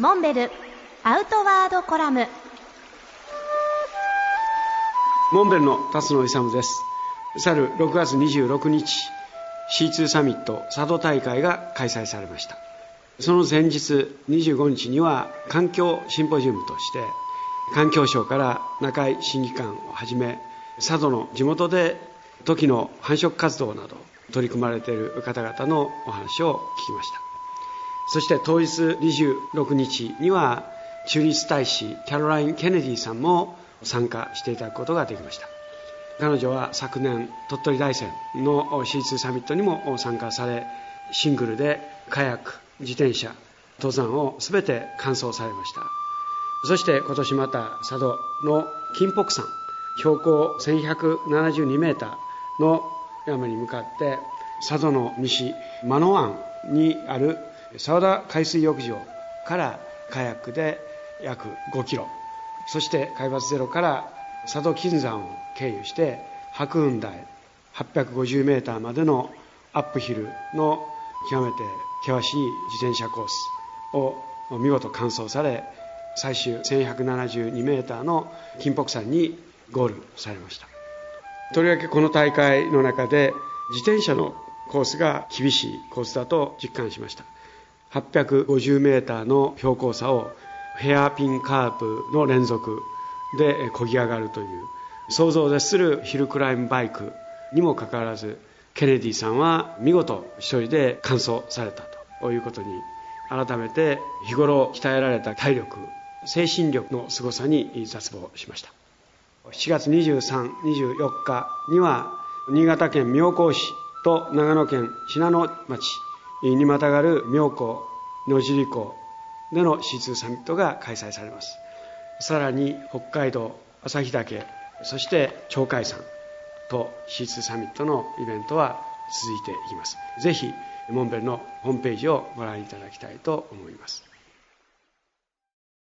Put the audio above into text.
モンベルアウトワードコラム。モンベルの辰野勇です。去る6月26日 C2 サミット佐渡大会が開催されました。その前日25日には環境シンポジウムとして環境省から中井審議官をはじめ佐渡の地元でトキの繁殖活動など取り組まれている方々のお話を聞きました。そして当日26日には中立大使キャロライン・ケネディさんも参加していただくことができました。彼女は昨年鳥取大山の C2 サミットにも参加されシングルでカヤック自転車登山を全て完走されました。そして今年また佐渡の金北山標高1172メーターの山に向かって佐渡の西真野湾にある沢田海水浴場からカヤックで約5キロ。そして海抜ゼロから佐渡金山を経由して白雲台850メーターまでのアップヒルの極めて険しい自転車コースを見事完走され最終1172メーターの金北山にゴールされました。とりわけこの大会の中で自転車のコースが厳しいコースだと実感しました。850メーターの標高差をヘアピンカープの連続で漕ぎ上がるという想像を絶するヒルクライムバイクにもかかわらずケネディさんは見事一人で完走されたということに改めて日頃鍛えられた体力精神力の凄さに絶望しました。7月23、24日には新潟県妙高市と長野県信濃町にまたがる妙高野尻港での C2 サミットが開催されます。さらに北海道旭岳そして鳥海山と C2 サミットのイベントは続いていきます。ぜひモンベルのホームページをご覧いただきたいと思います。